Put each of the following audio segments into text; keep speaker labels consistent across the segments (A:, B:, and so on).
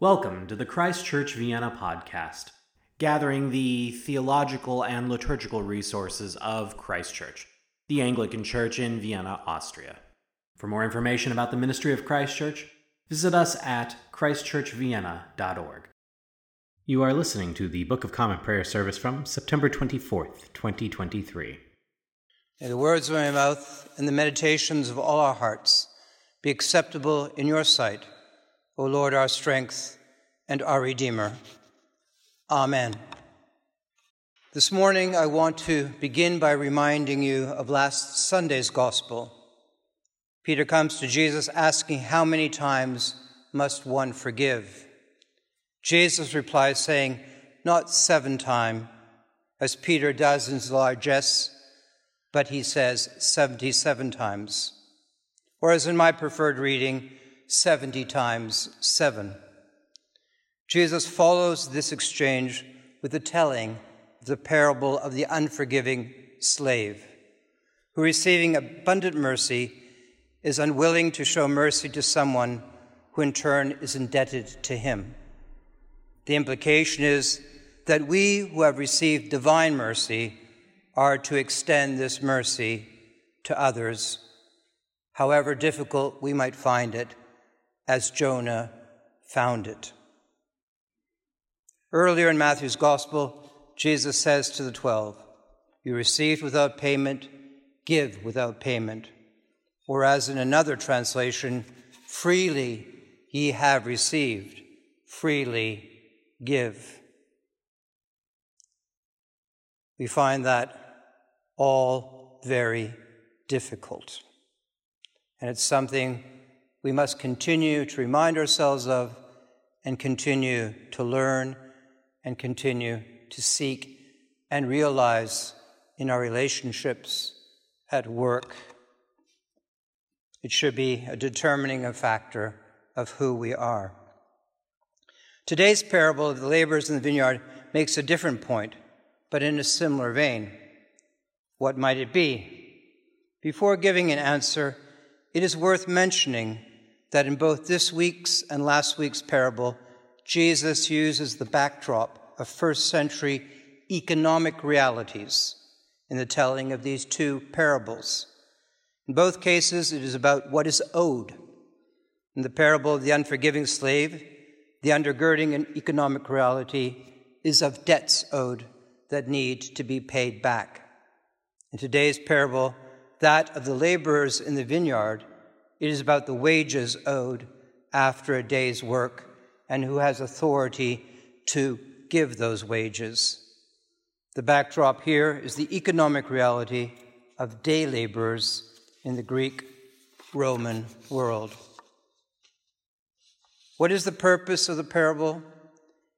A: Welcome to the Christ Church Vienna podcast, gathering the theological and liturgical resources of Christ Church, the Anglican Church in Vienna, Austria. For more information about the ministry of Christ Church, visit us at christchurchvienna.org. You are listening to the Book of Common Prayer service from September 24th, 2023.
B: May the words of my mouth and the meditations of all our hearts be acceptable in your sight, O Lord, our strength and our Redeemer. Amen. This morning, I want to begin by reminding you of last Sunday's gospel. Peter comes to Jesus asking, How many times must one forgive? Jesus replies, saying, Not seven times, as Peter does in his largesse, but he says 77 times. Or as in my preferred reading, 70 times seven. Jesus follows this exchange with the telling of the parable of the unforgiving slave, who, receiving abundant mercy, is unwilling to show mercy to someone who in turn is indebted to him. The implication is that we who have received divine mercy are to extend this mercy to others, however difficult we might find it, as Jonah found it. Earlier in Matthew's Gospel, Jesus says to the twelve, You received without payment, give without payment. Whereas in another translation, freely ye have received, freely give. We find that all very difficult. And it's something we must continue to remind ourselves of and continue to learn and continue to seek and realize in our relationships at work. It should be a determining factor of who we are. Today's parable of the laborers in the vineyard makes a different point, but in a similar vein. What might it be? Before giving an answer, it is worth mentioning that in both this week's and last week's parable, Jesus uses the backdrop of first century economic realities in the telling of these two parables. In both cases, it is about what is owed. In the parable of the unforgiving slave, the undergirding and economic reality is of debts owed that need to be paid back. In today's parable, that of the laborers in the vineyard, it is about the wages owed after a day's work and who has authority to give those wages. The backdrop here is the economic reality of day laborers in the Greek Roman world. What is the purpose of the parable?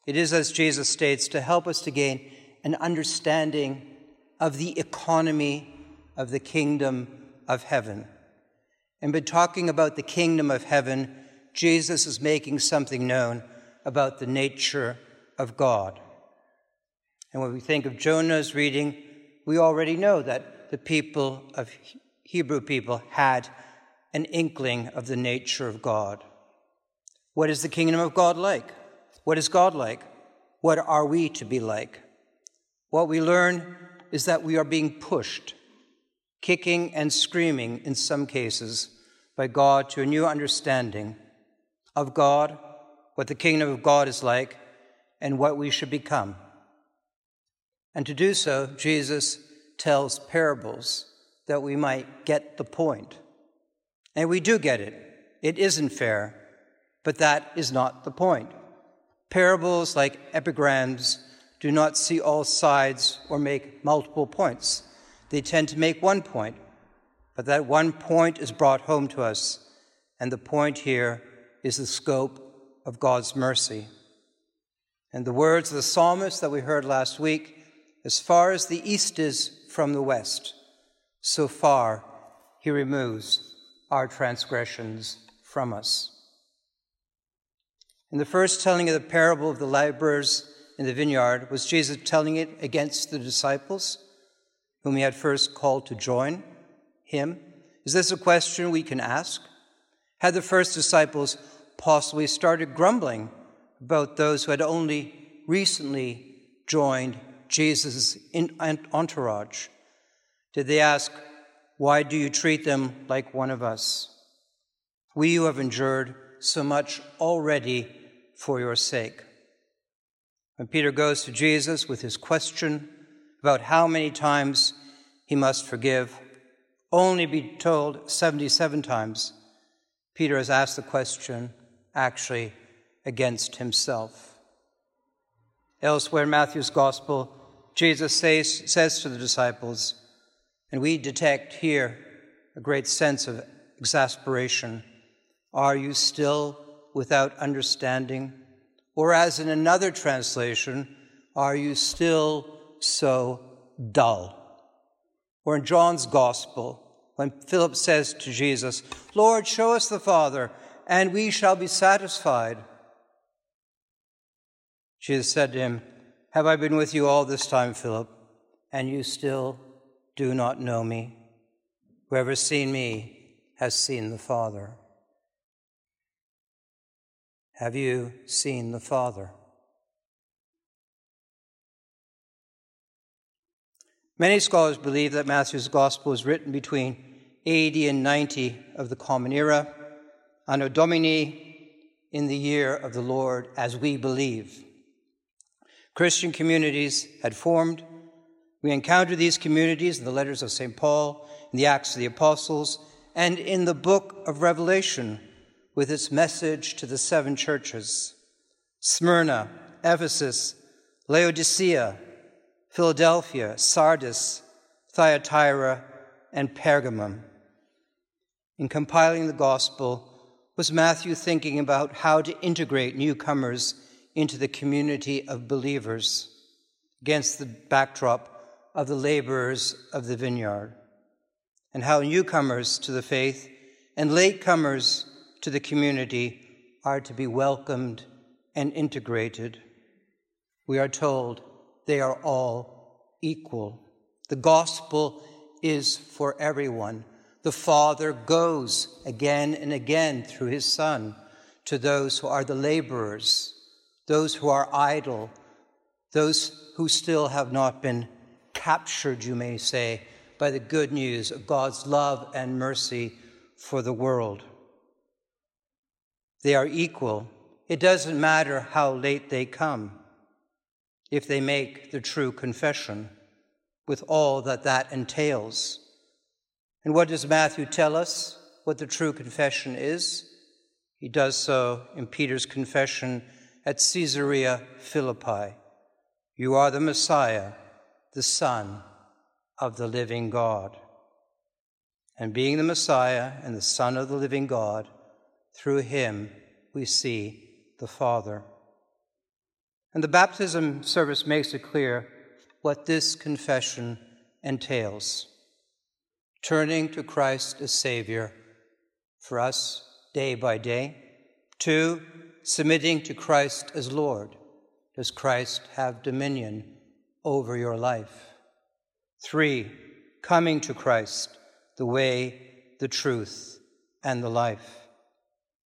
B: It is, as Jesus states, to help us to gain an understanding of the economy of the kingdom of heaven. And by talking about the kingdom of heaven, Jesus is making something known about the nature of God. And when we think of Jonah's reading, we already know that the people of Hebrew people had an inkling of the nature of God. What is the kingdom of God like? What is God like? What are we to be like? What we learn is that we are being pushed, kicking and screaming in some cases, by God to a new understanding of God, what the kingdom of God is like, and what we should become. And to do so, Jesus tells parables that we might get the point. And we do get it. It isn't fair, but that is not the point. Parables, like epigrams, do not see all sides or make multiple points. They tend to make one point, but that one point is brought home to us, and the point here is the scope of God's mercy. And the words of the psalmist that we heard last week as far as the east is from the west, so far he removes our transgressions from us. In the first telling of the parable of the laborers in the vineyard, was Jesus telling it against the disciples whom he had first called to join him? Is this a question we can ask? Had the first disciples possibly started grumbling about those who had only recently joined Jesus' entourage? Did they ask, Why do you treat them like one of us? We who have endured so much already for your sake. When Peter goes to Jesus with his question about how many times he must forgive, only be told 77 times, Peter has asked the question actually against himself. Elsewhere in Matthew's Gospel, Jesus says, says to the disciples, and we detect here a great sense of exasperation Are you still without understanding? Or, as in another translation, Are you still so dull? Or in John's Gospel, when Philip says to Jesus, Lord, show us the Father, and we shall be satisfied. Jesus said to him, Have I been with you all this time, Philip, and you still do not know me? Whoever has seen me has seen the Father. Have you seen the Father? Many scholars believe that Matthew's Gospel was written between 80 and 90 of the Common Era, Anno Domini, in the year of the Lord, as we believe. Christian communities had formed. We encounter these communities in the letters of St. Paul, in the Acts of the Apostles, and in the book of Revelation with its message to the seven churches Smyrna, Ephesus, Laodicea, Philadelphia, Sardis, Thyatira, and Pergamum. In compiling the gospel, was Matthew thinking about how to integrate newcomers into the community of believers against the backdrop of the laborers of the vineyard, and how newcomers to the faith and latecomers to the community are to be welcomed and integrated. We are told they are all equal. The gospel is for everyone. The Father goes again and again through his Son to those who are the laborers, those who are idle, those who still have not been captured, you may say, by the good news of God's love and mercy for the world. They are equal. It doesn't matter how late they come if they make the true confession with all that that entails. And what does Matthew tell us what the true confession is? He does so in Peter's confession at Caesarea Philippi. You are the Messiah, the Son of the living God. And being the Messiah and the Son of the living God, through him we see the Father. And the baptism service makes it clear what this confession entails turning to Christ as Savior for us day by day. Two, submitting to Christ as Lord. Does Christ have dominion over your life? Three, coming to Christ, the way, the truth, and the life.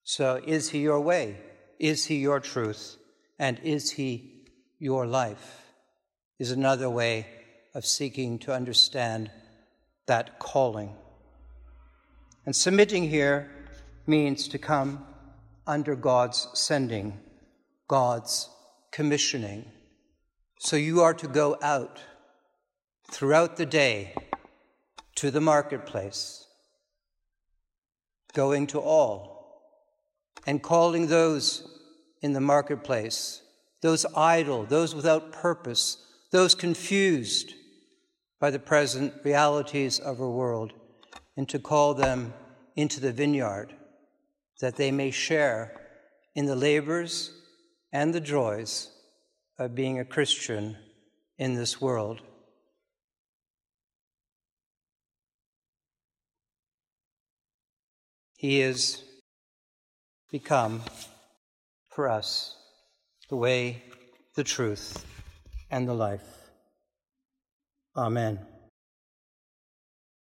B: So, is He your way? Is He your truth? And is He your life? Is another way of seeking to understand that calling. And submitting here means to come under God's sending, God's commissioning. So you are to go out throughout the day to the marketplace, going to all and calling those in the marketplace, those idle, those without purpose, those confused by the present realities of our world, and to call them into the vineyard that they may share in the labors and the joys of being a Christian in this world. He is become for us the way, the truth, and the life. Amen.